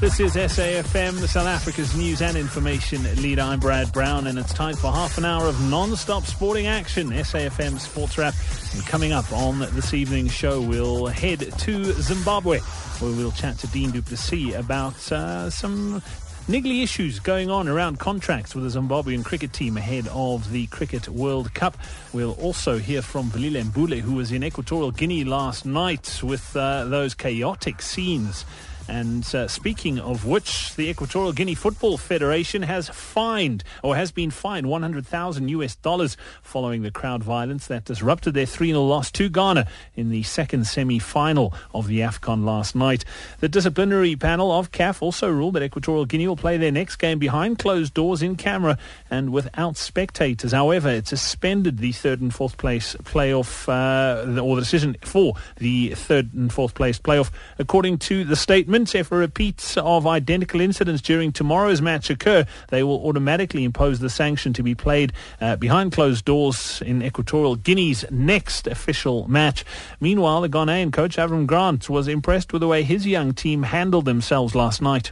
This is SAFM, South Africa's news and information leader. I'm Brad Brown, and it's time for half an hour of non-stop sporting action. SAFM Sports Wrap. And coming up on this evening's show, we'll head to Zimbabwe, where we'll chat to Dean du Plessis about uh, some niggly issues going on around contracts with the Zimbabwean cricket team ahead of the Cricket World Cup. We'll also hear from Velile Mbule, who was in Equatorial Guinea last night with uh, those chaotic scenes and uh, speaking of which, the Equatorial Guinea Football Federation has fined or has been fined 100,000 US dollars following the crowd violence that disrupted their 3 0 loss to Ghana in the second semi final of the AFCON last night. The disciplinary panel of CAF also ruled that Equatorial Guinea will play their next game behind closed doors in camera and without spectators. However, it suspended the third and fourth place playoff uh, or the decision for the third and fourth place playoff, according to the statement if a repeat of identical incidents during tomorrow's match occur, they will automatically impose the sanction to be played uh, behind closed doors in Equatorial Guinea's next official match. Meanwhile, the Ghanaian coach Avram Grant was impressed with the way his young team handled themselves last night.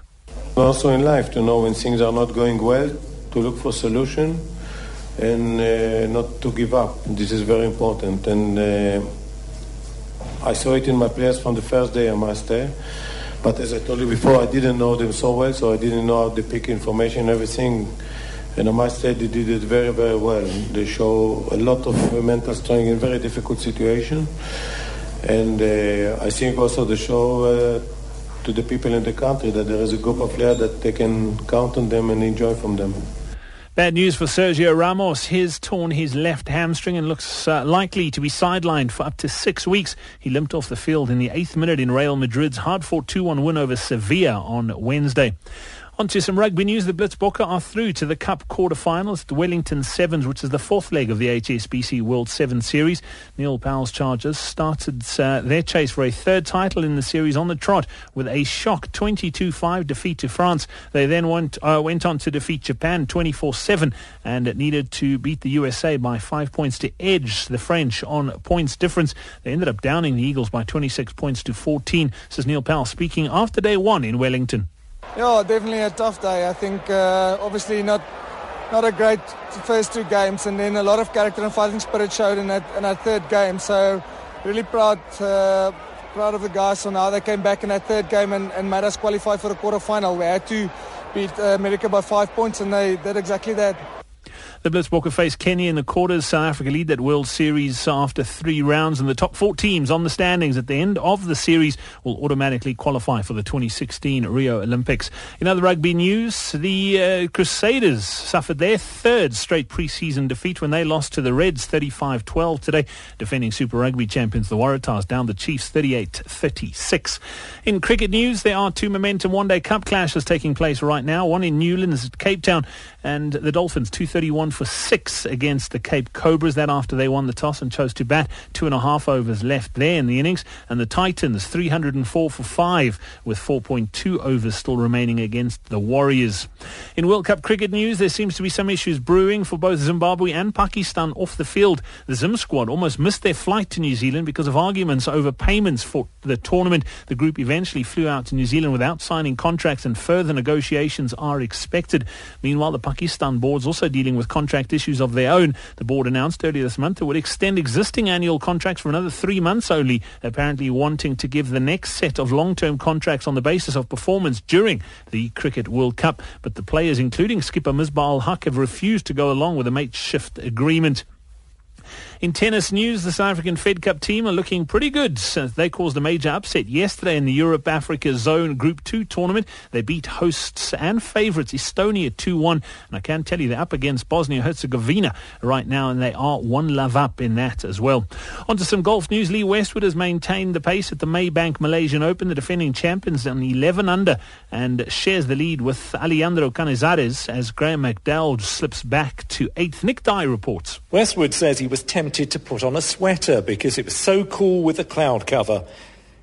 Also in life, to know when things are not going well, to look for solution and uh, not to give up. This is very important. And uh, I saw it in my players from the first day, I must say. But as I told you before, I didn't know them so well, so I didn't know how they pick information and everything. And I must say they did it very, very well. They show a lot of mental strength in very difficult situation. And uh, I think also they show uh, to the people in the country that there is a group of players that they can count on them and enjoy from them. Bad news for Sergio Ramos. He's torn his left hamstring and looks uh, likely to be sidelined for up to six weeks. He limped off the field in the eighth minute in Real Madrid's hard-fought 2-1 win over Sevilla on Wednesday. On to some rugby news. The Blitzbokke are through to the Cup quarter-finals. The Wellington Sevens, which is the fourth leg of the HSBC World Seven Series. Neil Powell's Chargers started uh, their chase for a third title in the series on the trot with a shock 22-5 defeat to France. They then went, uh, went on to defeat Japan 24-7 and it needed to beat the USA by five points to edge the French on points difference. They ended up downing the Eagles by 26 points to 14, says Neil Powell, speaking after day one in Wellington. Yeah, definitely a tough day. I think uh, obviously not not a great first two games, and then a lot of character and fighting spirit showed in that in that third game. So really proud uh, proud of the guys on how they came back in that third game and, and made us qualify for the quarter final. We had to beat uh, America by five points, and they did exactly that. The Blitzbokke face Kenya in the quarters. South Africa lead that World Series after three rounds, and the top four teams on the standings at the end of the series will automatically qualify for the 2016 Rio Olympics. In other rugby news, the uh, Crusaders suffered their third straight preseason defeat when they lost to the Reds 35-12 today. Defending Super Rugby champions, the Waratahs down the Chiefs 38-36. In cricket news, there are two Momentum One Day Cup clashes taking place right now. One in Newlands, Cape Town, and the Dolphins 231 for six against the Cape Cobras. That after they won the toss and chose to bat. Two and a half overs left there in the innings. And the Titans 304 for five with 4.2 overs still remaining against the Warriors. In World Cup cricket news, there seems to be some issues brewing for both Zimbabwe and Pakistan off the field. The Zim squad almost missed their flight to New Zealand because of arguments over payments for the tournament. The group eventually flew out to New Zealand without signing contracts and further negotiations are expected. Meanwhile, the Pakistan board's also dealing with contract issues of their own. The board announced earlier this month it would extend existing annual contracts for another three months only, apparently wanting to give the next set of long-term contracts on the basis of performance during the Cricket World Cup. But the players, including skipper Misbah Ul Haq, have refused to go along with a makeshift agreement. In tennis news, the South African Fed Cup team are looking pretty good they caused a major upset yesterday in the Europe Africa Zone Group 2 tournament. They beat hosts and favourites Estonia 2-1. And I can tell you they're up against Bosnia-Herzegovina right now and they are one love up in that as well. On to some golf news. Lee Westwood has maintained the pace at the Maybank Malaysian Open. The defending champions on 11 under and shares the lead with Alejandro Canizares as Graham McDowell slips back to 8th. Nick Dye reports. Westwood says he was tempted to put on a sweater because it was so cool with the cloud cover.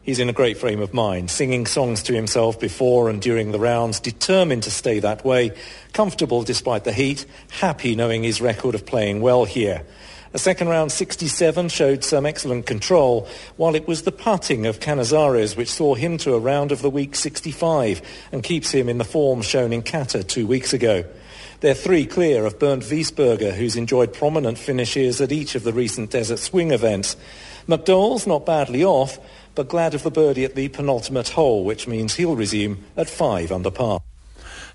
He's in a great frame of mind, singing songs to himself before and during the rounds, determined to stay that way, comfortable despite the heat, happy knowing his record of playing well here. A second round 67 showed some excellent control, while it was the putting of Canizares which saw him to a round of the week 65 and keeps him in the form shown in Qatar two weeks ago. They're three clear of Bernd Wiesberger, who's enjoyed prominent finishes at each of the recent Desert Swing events. McDowell's not badly off, but glad of the birdie at the penultimate hole, which means he'll resume at five under par.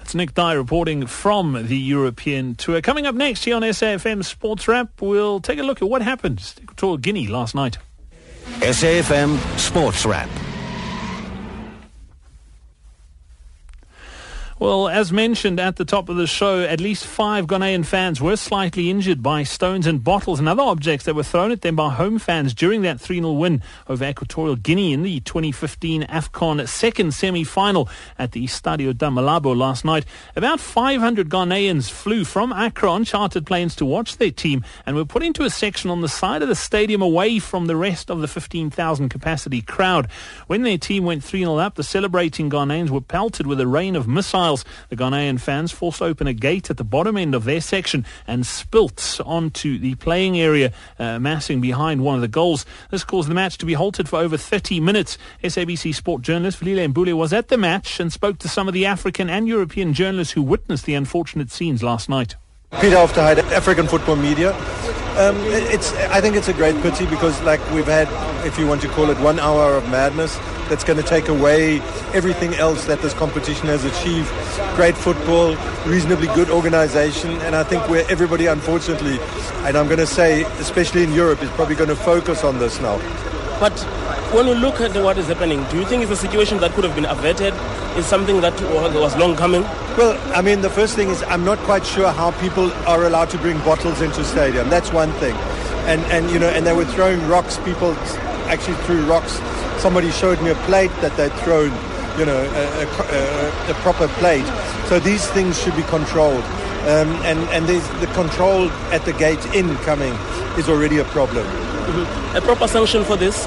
It's Nick Dye reporting from the European Tour. Coming up next here on SAFM Sports Wrap, we'll take a look at what happened to Equatorial Guinea last night. SAFM Sports Wrap. Well, as mentioned at the top of the show, at least five Ghanaian fans were slightly injured by stones and bottles and other objects that were thrown at them by home fans during that 3-0 win over Equatorial Guinea in the 2015 AFCON second semi-final at the Estadio da Malabo last night. About 500 Ghanaians flew from Accra on chartered planes to watch their team and were put into a section on the side of the stadium away from the rest of the 15,000 capacity crowd. When their team went 3-0 up, the celebrating Ghanaians were pelted with a rain of missiles miles. The Ghanaian fans forced open a gate at the bottom end of their section and spilt onto the playing area, uh, massing behind one of the goals. This caused the match to be halted for over 30 minutes. SABC sport journalist Velile Mbule was at the match and spoke to some of the African and European journalists who witnessed the unfortunate scenes last night. Peter Auf der Heyde, African Football Media. Um, it's, I think it's a great pity because, like, we've had, if you want to call it, one hour of madness that's going to take away everything else that this competition has achieved. Great football, reasonably good organization, and I think where everybody, unfortunately, and I'm going to say, especially in Europe, is probably going to focus on this now. But when you look at what is happening, do you think it's a situation that could have been averted? Is something that was long coming? Well, I mean, the first thing is I'm not quite sure how people are allowed to bring bottles into stadium. That's one thing. And, and you know, and they were throwing rocks. People actually threw rocks somebody showed me a plate that they'd thrown, you know, a, a, a proper plate. So these things should be controlled. Um, and and the control at the gate incoming is already a problem. Mm-hmm. A proper sanction for this?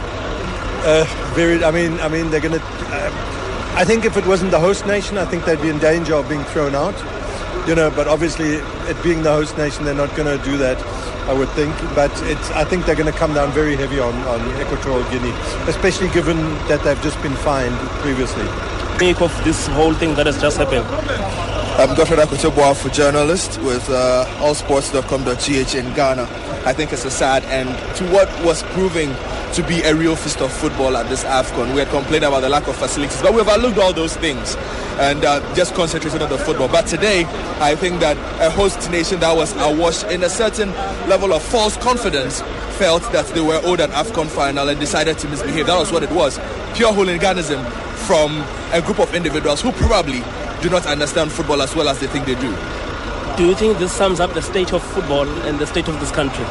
Uh, very. I mean, I mean, they're going to. Uh, I think if it wasn't the host nation, I think they'd be in danger of being thrown out. You know, but obviously, it being the host nation, they're not going to do that. I would think. But it's, I think they're going to come down very heavy on, on Equatorial Guinea, especially given that they've just been fined previously. Think of this whole thing that has just happened. I'm Godfred Akoto Boafo, for journalist with uh, allsports.com.gh in Ghana. I think it's a sad end to what was proving to be a real fist of football at this AFCON. We had complained about the lack of facilities, but we've overlooked all those things and uh, just concentrated on the football. But today, I think that a host nation that was awash in a certain level of false confidence felt that they were owed an AFCON final and decided to misbehave. That was what it was. Pure hooliganism from a group of individuals who probably do not understand football as well as they think they do. Do you think this sums up the state of football and the state of this country?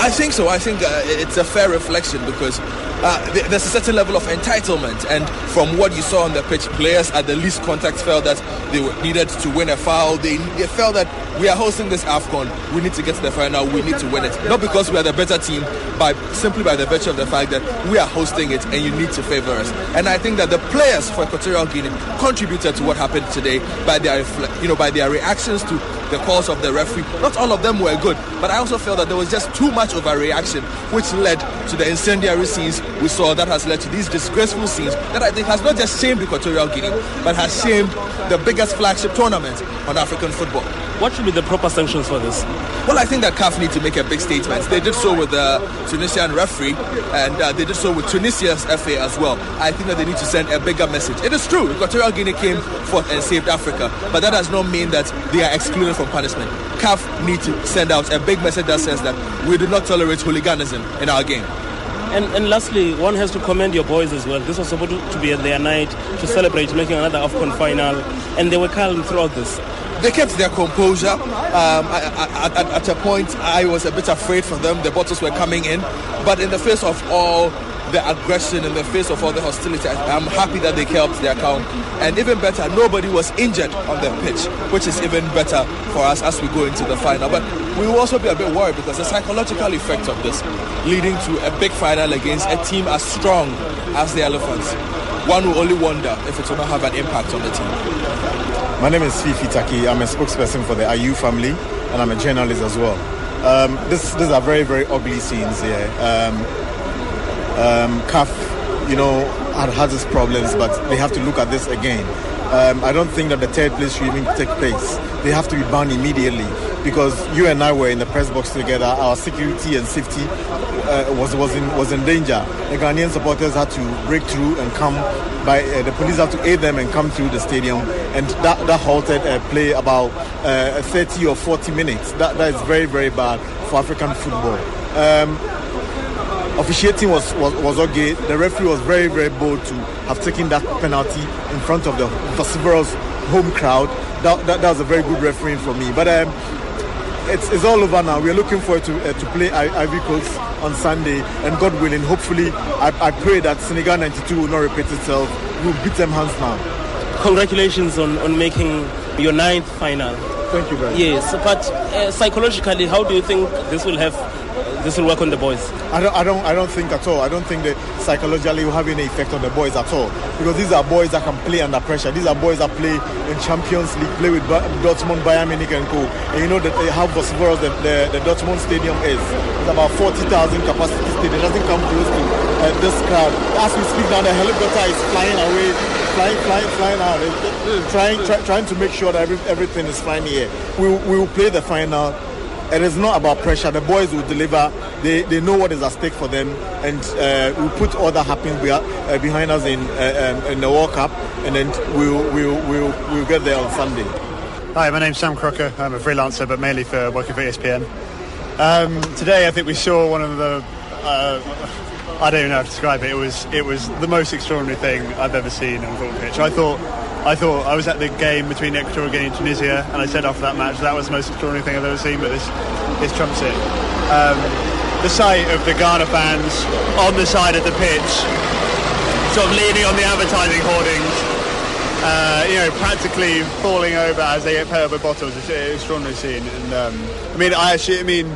I think so. I think uh, it's a fair reflection because uh, there's a certain level of entitlement, and from what you saw on the pitch, players at the least contact felt that they needed to win a foul. They, they felt that we are hosting this AFCON, we need to get to the final, we need to win it. Not because we are the better team, but simply by the virtue of the fact that we are hosting it and you need to favor us. And I think that the players for Equatorial Guinea contributed to what happened today by their, you know, by their reactions to the calls of the referee. Not all of them were good, but I also felt that there was just too much overreaction, which led to the incendiary scenes we saw that has led to these disgraceful scenes that I think has not just shamed Equatorial Guinea, but has shamed the biggest flagship tournament on African football. What should be the proper sanctions for this? Well, I think that CAF need to make a big statement. They did so with the Tunisian referee, and uh, they did so with Tunisia's FA as well. I think that they need to send a bigger message. It is true, Equatorial Guinea came forth and saved Africa, but that does not mean that they are excluded from punishment. CAF need to send out a big message that says that we do not tolerate hooliganism in our game. And, and lastly, one has to commend your boys as well. This was supposed to be their night to celebrate making another AFCON final, and they were calm throughout this they kept their composure. Um, at, at, a point, I was a bit afraid for them. The bottles were coming in, but in the face of all the aggression, in the face of all the hostility, I'm happy that they kept their count. And even better, nobody was injured on the pitch, which is even better for us as we go into the final. But we will also be a bit worried because the psychological effect of this, leading to a big final against a team as strong as the Elephants, one will only wonder if it will not have an impact on the team. My name is Fifi Taki. I'm a spokesperson for the IU family and I'm a journalist as well. Um, this, these are very, very ugly scenes here. Um, um, CAF, you know, had, has its problems, but they have to look at this again. Um, I don't think that the third place should even take place. They have to be banned immediately because you and I were in the press box together. Our security and safety uh, was was in was in danger. The Ghanaian supporters had to break through and come by. Uh, the police had to aid them and come through the stadium, and that that halted uh, play about uh, 30 or 40 minutes. That that is very very bad for African football. Um, officiating was, was, was okay. The referee was very, very bold to have taken that penalty in front of the vociferous home crowd. That, that, that was a very good refereeing for me. But um, it's, it's all over now. We're looking forward to, uh, to play Ivory Coast on Sunday. And God willing, hopefully, I, I pray that Senegal 92 will not repeat itself. We'll beat them hands down. Congratulations on, on making your ninth final. Thank you very much. Yes, but uh, psychologically, how do you think this will have this will work on the boys? I don't, I don't, I don't think at all. I don't think that psychologically will have any effect on the boys at all. Because these are boys that can play under pressure. These are boys that play in Champions League, play with Dortmund, Bayern Munich, and co. And you know that how vociferous the, the, the Dortmund stadium is. It's about 40,000 capacity stadium. It doesn't come close to uh, this crowd. As we speak now, the helicopter is flying away, flying, flying, flying out, trying, try, trying to make sure that every, everything is fine here. We, we will play the final it is not about pressure. The boys will deliver. They, they know what is at stake for them, and uh, we'll put all that happening uh, behind us in uh, um, in the World Cup, and then we'll we'll we'll, we'll get there on Sunday. Hi, my name's Sam Crocker. I'm a freelancer, but mainly for working for ESPN. Um, today, I think we saw one of the. Uh, I don't even know how to describe it. It was it was the most extraordinary thing I've ever seen on a football pitch. I thought I thought I was at the game between Equatorial Guinea and Tunisia, and I said after that match that was the most extraordinary thing I've ever seen. But this this trumps it. Um, the sight of the Ghana fans on the side of the pitch, sort of leaning on the advertising hoardings, uh, you know, practically falling over as they get paid up with bottles. It's an extraordinary scene. And um, I mean, I actually, I mean,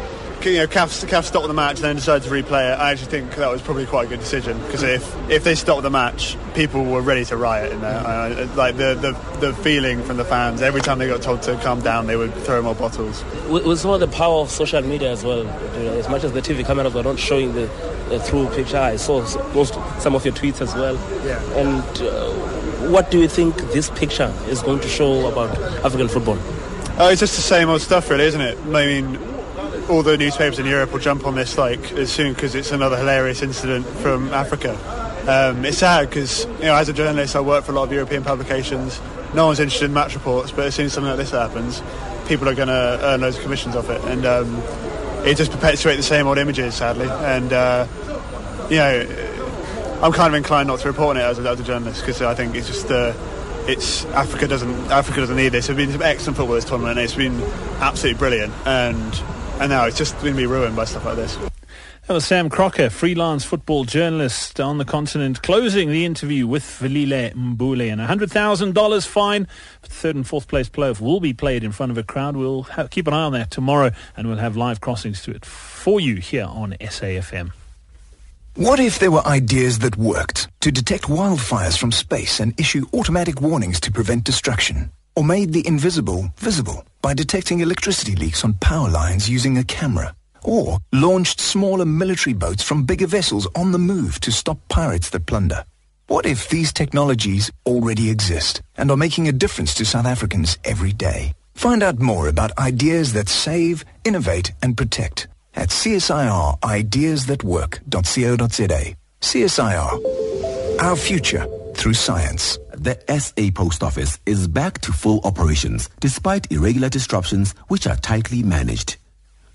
you know, CAF, CAF stopped the match and then decided to replay it. I actually think that was probably quite a good decision because if, if they stopped the match, people were ready to riot in there. Uh, like the, the the feeling from the fans every time they got told to calm down, they would throw more bottles. We saw the power of social media as well. As much as the TV cameras were not showing the, the through picture, I saw most some of your tweets as well. Yeah. And uh, what do you think this picture is going to show about African football? Oh, it's just the same old stuff, really, isn't it? I mean, all the newspapers in Europe will jump on this like as soon because it's another hilarious incident from Africa. Um, it's sad because you know, as a journalist, I work for a lot of European publications. No one's interested in match reports, but as soon as something like this happens, people are going to earn loads of commissions off it, and um, it just perpetuates the same old images, sadly. And uh, you know, I'm kind of inclined not to report on it as a, as a journalist because I think it's just. Uh, it's Africa doesn't Africa doesn't need this. It's been some excellent football this tournament. It's been absolutely brilliant, and and now it's just going to be ruined by stuff like this. That was Sam Crocker, freelance football journalist on the continent, closing the interview with Velile Mbule. And a $100,000 fine. Third and fourth place playoff will be played in front of a crowd. We'll have, keep an eye on that tomorrow and we'll have live crossings to it for you here on SAFM. What if there were ideas that worked to detect wildfires from space and issue automatic warnings to prevent destruction? Or made the invisible visible by detecting electricity leaks on power lines using a camera? Or launched smaller military boats from bigger vessels on the move to stop pirates that plunder? What if these technologies already exist and are making a difference to South Africans every day? Find out more about ideas that save, innovate and protect at csirideasthatwork.co.za. CSIR, our future through science. The SA Post Office is back to full operations despite irregular disruptions which are tightly managed.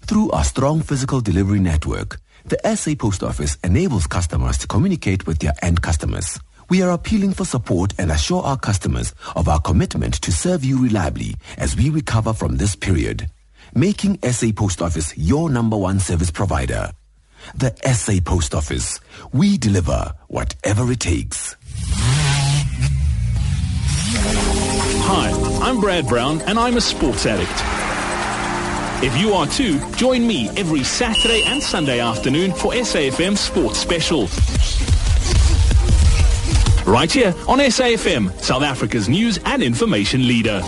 Through our strong physical delivery network, the SA Post Office enables customers to communicate with their end customers. We are appealing for support and assure our customers of our commitment to serve you reliably as we recover from this period, making SA Post Office your number one service provider. The SA Post Office. We deliver whatever it takes. Hi, I'm Brad Brown and I'm a sports addict. If you are too, join me every Saturday and Sunday afternoon for SAFM Sports Special. Right here on SAFM, South Africa's news and information leader.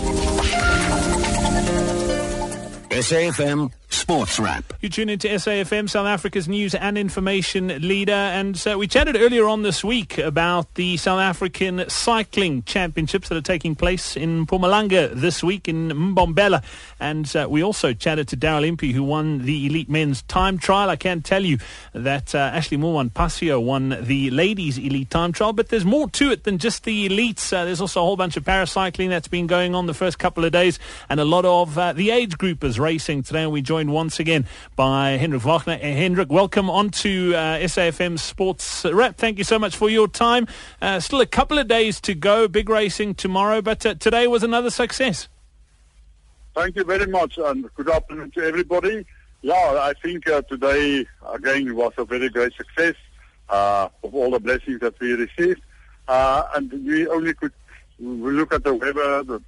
SAFM Sports Wrap. You tune into SAFM, South Africa's news and information leader. And uh, we chatted earlier on this week about the South African Cycling Championships that are taking place in Mpumalanga this week in Mbombela. And uh, we also chatted to Daryl Impey, who won the elite men's time trial. I can tell you that uh, Ashleigh Moolman-Pasio won the ladies' elite time trial, but there's more to it than just the elites. Uh, there's also a whole bunch of paracycling that's been going on the first couple of days and a lot of uh, the age groupers racing today. And we joined once again by Hendrik Wagner. Uh, Hendrik, welcome onto uh, SAFM Sports Wrap. Thank you so much for your time. Uh, still a couple of days to go. Big racing tomorrow, but uh, today was another success. Thank you very much, and good afternoon to everybody. Yeah, I think uh, today again was a very great success uh, of all the blessings that we received, and we only could look at the weather. The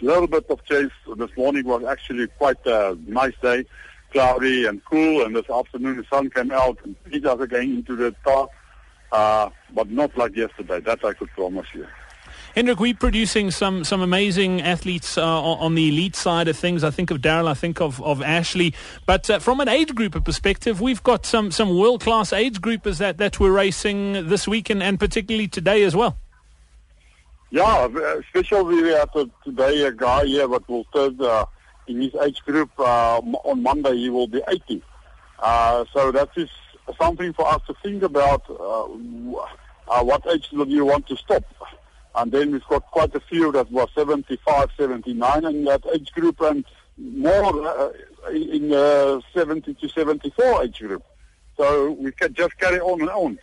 little bit of chase this morning was actually quite a nice day, cloudy and cool, and this afternoon the sun came out and beat us again into the top, uh, but not like yesterday. That I could promise you. Hendrik, we're producing some some amazing athletes uh, on the elite side of things. I think of Daryl, I think of, of Ashleigh. But uh, from an age grouper perspective, we've got some, some world class age groupers that, that we're racing this week and, and particularly today as well. Yeah, especially we have today a guy here that will turn uh, in his age group uh, on Monday. He will be 80. Uh, so that is something for us to think about. What age do you want to stop? And then we've got quite a few that were 75, 79 in that age group and more in the 70 to 74 age group. So we can just carry on and on.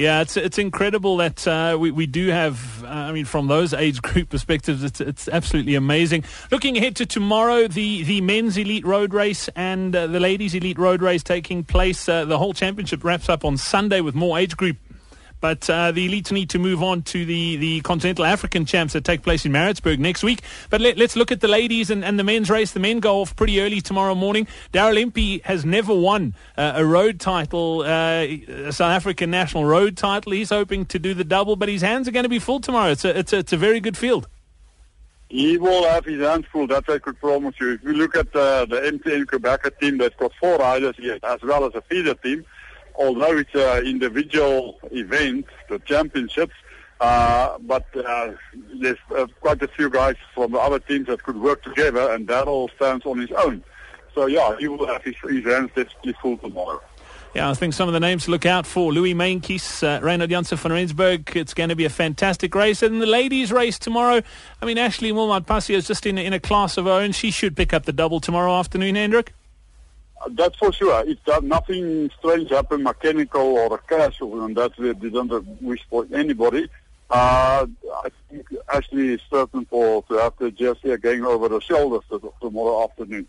Yeah, it's it's incredible that uh, we we do have. Uh, I mean, from those age group perspectives, it's it's absolutely amazing. Looking ahead to tomorrow, the the men's elite road race and uh, the ladies elite road race taking place. Uh, the whole championship wraps up on Sunday with more age group but uh, the elites need to move on to the, the Continental African Champs that take place in Maritzburg next week. But let, us look at the ladies and, and the men's race. The men go off pretty early tomorrow morning. Daryl Impey has never won uh, a road title, uh, a South African national road title. He's hoping to do the double, but his hands are going to be full tomorrow. It's a, it's a, it's a very good field. He will have his hands full, that I could promise you. If you look at uh, the MTN Qhubeka team, they've got four riders here, as well as a feeder team although it's an individual event, the championships, uh, but uh, there's uh, quite a few guys from the other teams that could work together, and that all stands on his own. So yeah, he will have his, his hands definitely full tomorrow. Yeah, I think some of the names to look out for. Louis Meintjes, uh, Reinardt Janse van Rensburg. It's going to be a fantastic race. And the ladies' race tomorrow, I mean, Ashleigh Moolman-Pasio is just in, in a class of her own. She should pick up the double tomorrow afternoon, Hendrik. That's for sure. If that nothing strange happen, mechanical or a crash, and that we don't wish for anybody, uh, I think Ashleigh is certain for to have the jersey again over the shoulders tomorrow afternoon.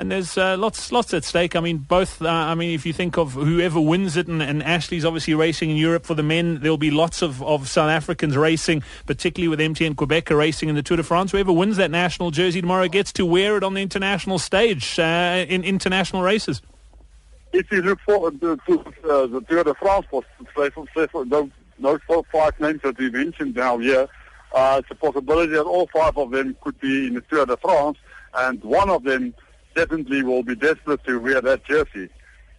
And there's uh, lots, lots at stake. I mean, both. Uh, I mean, if you think of whoever wins it, and, and, Ashleigh's obviously racing in Europe for the men, there'll be lots of, of South Africans racing, particularly with MTN Qhubeka racing in the Tour de France. Whoever wins that national jersey tomorrow gets to wear it on the international stage uh, in international races. If you look forward to, uh, the Tour de France, for, say those five names that we mentioned now here, uh, it's a possibility that all five of them could be in the Tour de France, and one of them definitely will be desperate to wear that jersey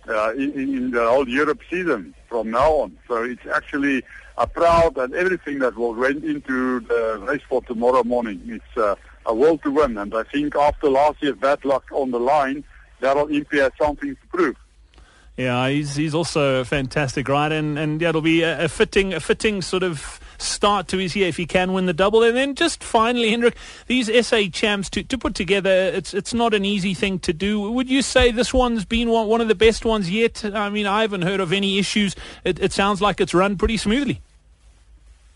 uh, in, in, the whole Europe season from now on. So it's actually a proud and everything that will went into the race for tomorrow morning. It's uh, a world to win, and I think after last year's bad luck on the line, Daryl Impey has something to prove. Yeah, he's he's also a fantastic rider, and, and yeah, it'll be a, a fitting a fitting sort of start to his year if he can win the double. And then just finally, Hendrik, these SA champs to, to put together, it's it's not an easy thing to do. Would you say this one's been one, one of the best ones yet? I mean, I haven't heard of any issues. It, it sounds like it's run pretty smoothly.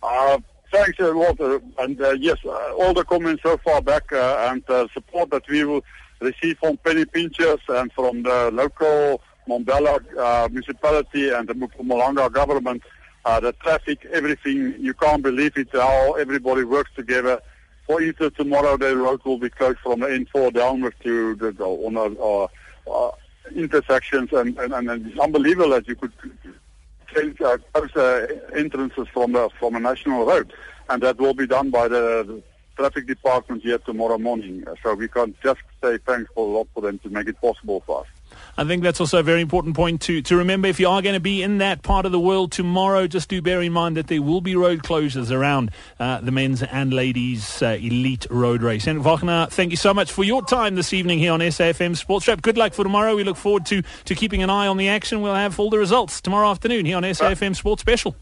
Uh, thanks, uh, Walter. And uh, yes, uh, all the comments so far back uh, and uh, support that we will receive from Penny Pinchers and from the local uh, municipality and the Mpumalanga government uh, the traffic, everything. You can't believe it how everybody works together. For instance, tomorrow the road will be closed from the N4 downwards to the, the on uh, uh, intersections, and, and, and it's unbelievable that you could change uh, close uh, entrances from the from a national road, and that will be done by the traffic department here tomorrow morning. So we can just say thanks a lot for them to make it possible for us. I think that's also a very important point to, to remember. If you are going to be in that part of the world tomorrow, just do bear in mind that there will be road closures around uh, the men's and ladies' uh, elite road race. And Wagner, thank you so much for your time this evening here on SAFM Sports Wrap. Good luck for tomorrow. We look forward to, to keeping an eye on the action. We'll have all the results tomorrow afternoon here on SAFM Sports Special.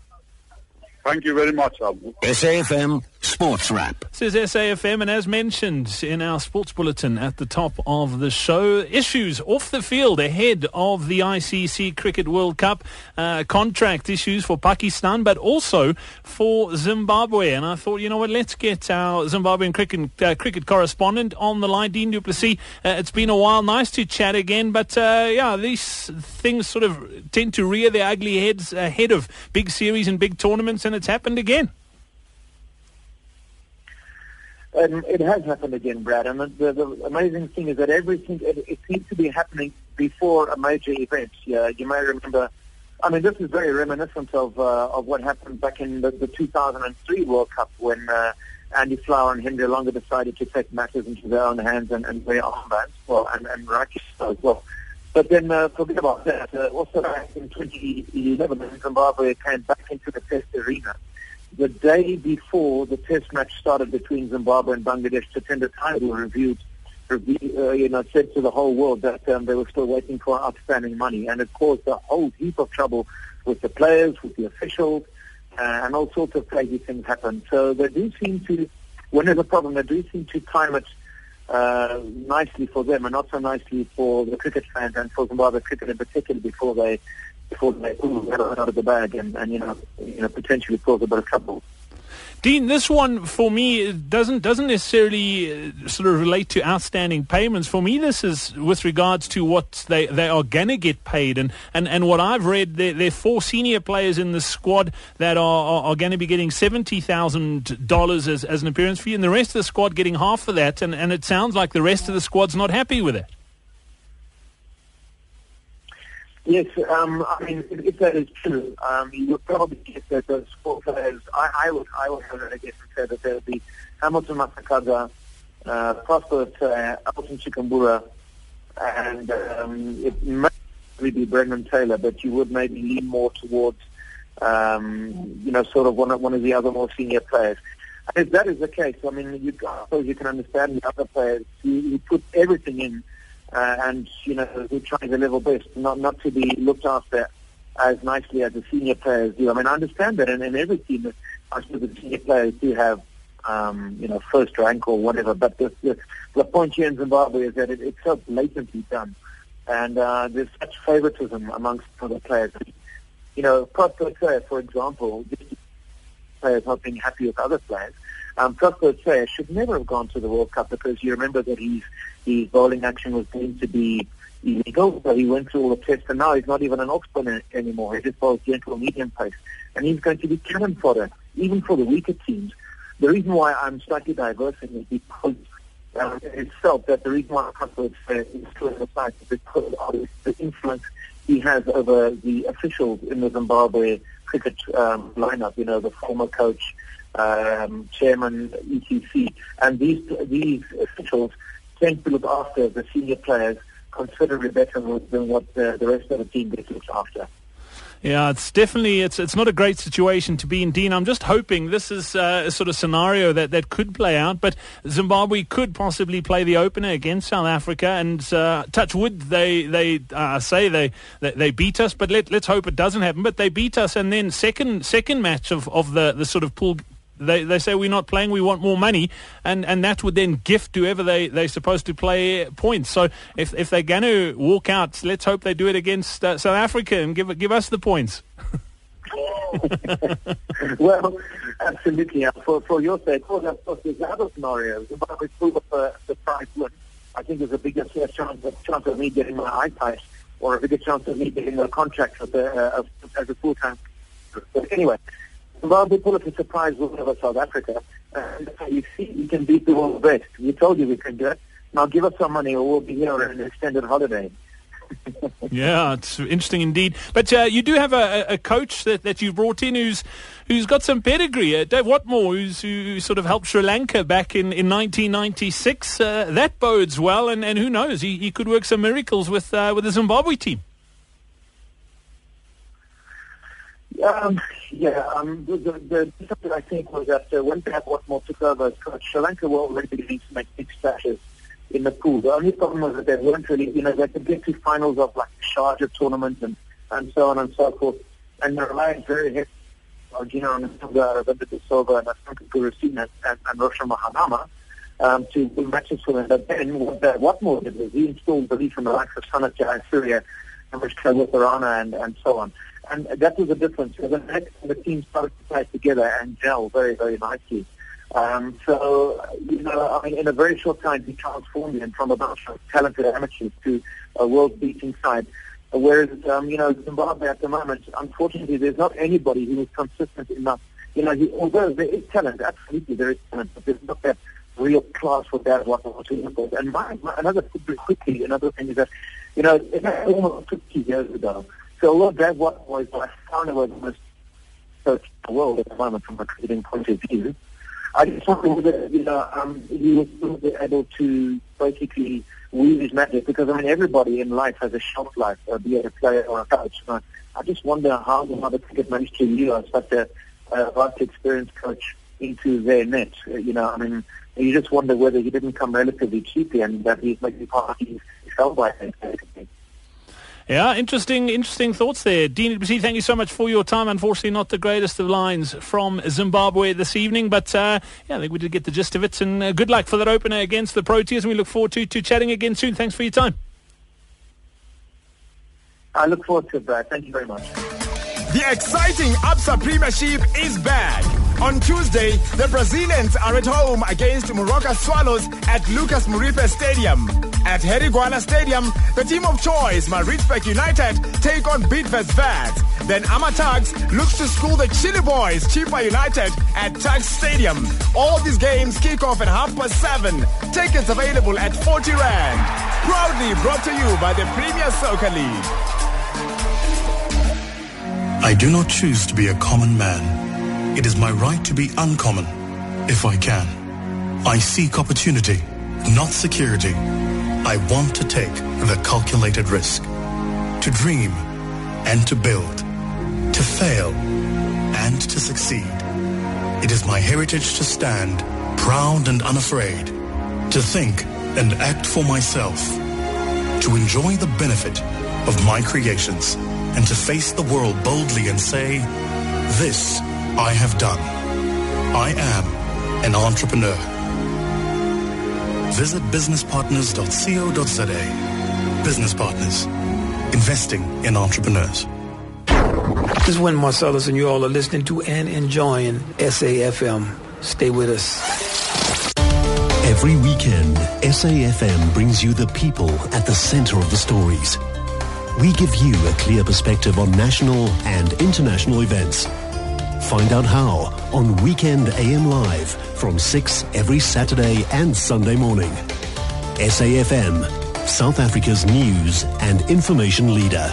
Thank you very much, Abu. SAFM Sports Wrap. This is SAFM, and as mentioned in our sports bulletin at the top of the show, issues off the field ahead of the ICC Cricket World Cup, uh, contract issues for Pakistan, but also for Zimbabwe. And I thought, you know what, let's get our Zimbabwean cricket, uh, cricket correspondent on the line, Dean du Plessis. Uh, it's been a while, nice to chat again, but uh, yeah, these things sort of tend to rear their ugly heads ahead of big series and big tournaments, and it's happened again. And it has happened again, Brad. And the, the amazing thing is that everything it, it seems to be happening before a major event. Yeah, you may remember. I mean, this is very reminiscent of uh, of what happened back in the, the 2003 World Cup when uh, Andy Flower and Henry Olonga decided to take matters into their own hands and, and wear armbands. Well, and, and rightly as well. But then uh, forget about that. Uh, also in 2011, Zimbabwe came back into the test arena the day before the test match started between Zimbabwe and Bangladesh, Tatenda Taibu reviewed, review, uh, you know, said to the whole world that um, they were still waiting for outstanding money, and it caused a whole heap of trouble with the players, with the officials, uh, and all sorts of crazy things happened. So they do seem to, when there's a problem, they do seem to time it uh, nicely for them, and not so nicely for the cricket fans and for Zimbabwe cricket in particular before they before they pull out of the bag and, and you know you know potentially cause a bit of trouble. Dean, this one for me doesn't doesn't necessarily uh, sort of relate to outstanding payments. For me, this is with regards to what they, they are going to get paid, and, and, and what I've read, there, there are four senior players in the squad that are, are, are going to be getting seventy thousand dollars as as an appearance fee, and the rest of the squad getting half of that. And, and it sounds like the rest of the squad's not happy with it. Yes, um, I mean, if, that is true, um, you would probably get that those four players, I, I would, I would have it, I guess, and say that there would be Hamilton Masakadza, uh, Prosper uh, Elton Chigumbura, and um, it might be Brendan Taylor, but you would maybe lean more towards, um, you know, sort of one of, one of the other more senior players. If that is the case, I mean, you, I suppose you can understand the other players who, who put everything in uh, and you know who try their level best, not not to be looked after as nicely as the senior players do. I mean, I understand that, and in every team, I suppose the senior players do have um, you know first rank or whatever. But the the, the point here in Zimbabwe is that it, it's so blatantly done, and uh, there's such favoritism amongst other players. You know, Prosper for example, players not being happy with other players. Um, Prosper should never have gone to the World Cup because you remember that he's his bowling action was deemed to be illegal, so he went through all the tests, and now he's not even an off spinner anymore. He just bowls gentle medium pace, and he's going to be cannon fodder, even for the weaker teams. The reason why I'm slightly diverting is because uh, it's felt that the reason why Prosper is still in the side is because of the influence he has over the officials in the Zimbabwe cricket um, lineup, you know, the former coach, um, chairman, etc. And these these officials tend to look after the senior players considerably better than what the, the rest of the team gets looked after. Yeah, it's definitely it's it's not a great situation to be in, Dean. I'm just hoping this is uh, a sort of scenario that, that could play out. But Zimbabwe could possibly play the opener against South Africa, and uh, touch wood, they they uh, say they, they, they beat us. But let let's hope it doesn't happen. But they beat us, and then second second match of, of the, the sort of pool they, they say we're not playing, we want more money, and, and that would then gift whoever they, they're supposed to play points. So if, if they're going to walk out, let's hope they do it against uh, South Africa and give, give us the points. well, absolutely. For, for your sake, for of course, there's other scenarios. Zimbabwe pull up a surprise win. I think there's a bigger chance, of, chance of me getting my eyesight or a bigger chance of me getting a contract as a, uh, as a full-time. But anyway, well, they pull up a surprise win over South Africa. And you see, we can beat the world best. We told you we can do it. Now give us some money or we'll be here on an extended holiday. yeah, it's interesting indeed. But uh, you do have a, a coach that, that you've brought in who's who's got some pedigree. Uh, Dav Whatmore, who's, who sort of helped Sri Lanka back in, in 1996. Uh, that bodes well, and, and who knows, he, he could work some miracles with uh, with the Zimbabwe team. Um, yeah, um, the, the, the something I think was that uh, when Dav Whatmore took over as coach, Sri Lanka were already beginning to make big splashes in the pool. The only problem was that they weren't really, you know, they could get to finals of like Sharjah tournament and, and so on and so forth. And they relied very heavily on Gino Ronaldo, Aravinda De Silva, and Asanka Gurusinha and, and Roshan Mahanama um, to win matches for them. But then what, that, what more did was he installed belief in the likes of Sanath Jayasuriya, Romesh Kaluwitharana, and, and so on. And that was the difference. Because the, the team started to play together and gel very, very nicely. Um, so, you know, I mean, in a very short time, he transformed them from a bunch of talented amateurs to a world-beating side. Whereas, um, you know, Zimbabwe at the moment, unfortunately, there's not anybody who is consistent enough. You know, he, although there is talent, absolutely there is talent, but there's not that real class for that what to look. And my, my, another quickly, another thing is that, you know, almost 50 years ago. So Dave Watt was by far and away the most coach in the world at the moment from a cricketing point of view, I just wonder whether you know um, he was able to basically weave his magic because I mean everybody in life has a shelf life, uh, be it a player or a coach. And I, I just wonder how the mother cricket managed to lure such a, a vast experienced coach into their net. Uh, you know, I mean, you just wonder whether he didn't come relatively cheaply and that he's making part of his shelf life. Basically. Yeah, interesting, interesting thoughts there. Dean du Plessis, thank you so much for your time. Unfortunately, not the greatest of lines from Zimbabwe this evening, but uh, yeah, I think we did get the gist of it. And uh, good luck for that opener against the Proteas, and we look forward to, to chatting again soon. Thanks for your time. I look forward to it, Brad. Thank you very much. The exciting ABSA Premiership is back. On Tuesday, the Brazilians are at home against Moroka Swallows at Lucas Moripe Stadium. At Harry Gwala Stadium, the team of choice, Maritzburg United, take on Bidvest Wits. Then AmaTuks looks to school the Chili Boys, Chippa United, at Tuks Stadium. All these games kick off at half past seven. Tickets available at 40 Rand. Proudly brought to you by the Premier Soccer League. I do not choose to be a common man. It is my right to be uncommon, if I can. I seek opportunity, not security. I want to take the calculated risk. To dream and to build. To fail and to succeed. It is my heritage to stand, proud and unafraid. To think and act for myself. To enjoy the benefit of my creations and to face the world boldly and say, this I have done. I am an entrepreneur. Visit businesspartners.co.za. Business Partners, investing in entrepreneurs. This is Win Marcellus, and you all are listening to and enjoying SAFM. Stay with us. Every weekend, SAFM brings you the people at the center of the stories. We give you a clear perspective on national and international events. Find out how on Weekend AM Live from 6 every Saturday and Sunday morning. SAFM, South Africa's news and information leader.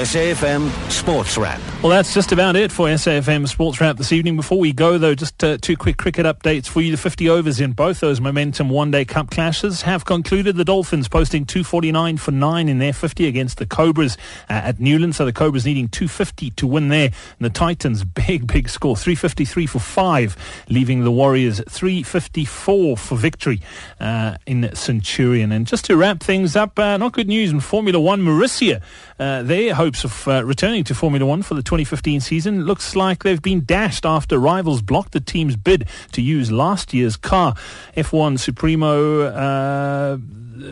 SAFM Sports Wrap. Well, that's just about it for SAFM Sports Wrap this evening. Before we go, though, just uh, two quick cricket updates for you. The 50 overs in both those Momentum One-Day Cup clashes have concluded. The Dolphins posting 249 for 9 in their 50 against the Cobras uh, at Newland. So the Cobras needing 250 to win there. And the Titans, big, big score, 353 for 5, leaving the Warriors 354 for victory uh, in Centurion. And just to wrap things up, uh, not good news in Formula One, Marussia. Uh, their hopes of uh, returning to Formula One for the 2015 season looks like they've been dashed after rivals blocked the team's bid to use last year's car. F1 Supremo uh,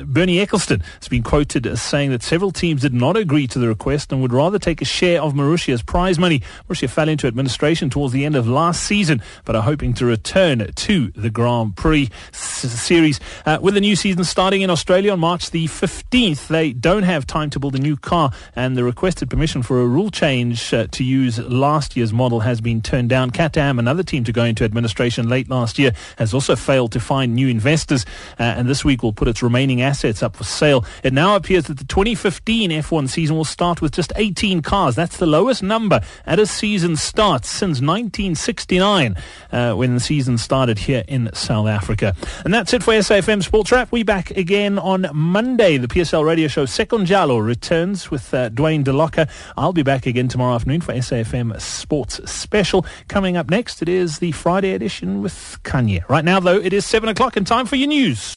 Bernie Ecclestone has been quoted as saying that several teams did not agree to the request and would rather take a share of Marussia's prize money. Marussia fell into administration towards the end of last season, but are hoping to return to the Grand Prix s- series. Uh, with the new season starting in Australia on March the 15th, they don't have time to build a new car, and the requested permission for a rule change uh, to use last year's model has been turned down. Caterham, another team to go into administration late last year, has also failed to find new investors, uh, and this week will put its remaining racing assets up for sale. It now appears that the 2015 F1 season will start with just 18 cars. That's the lowest number at a season start since 1969 uh, when the season started here in South Africa. And that's it for SAFM Sports Wrap. We back again on Monday. The PSL radio show Sekonjalo returns with uh, Dwayne DeLocca. I'll be back again tomorrow afternoon for SAFM Sports Special. Coming up next, it is the Friday edition with Kanye. Right now, though, it is 7 o'clock and time for your news.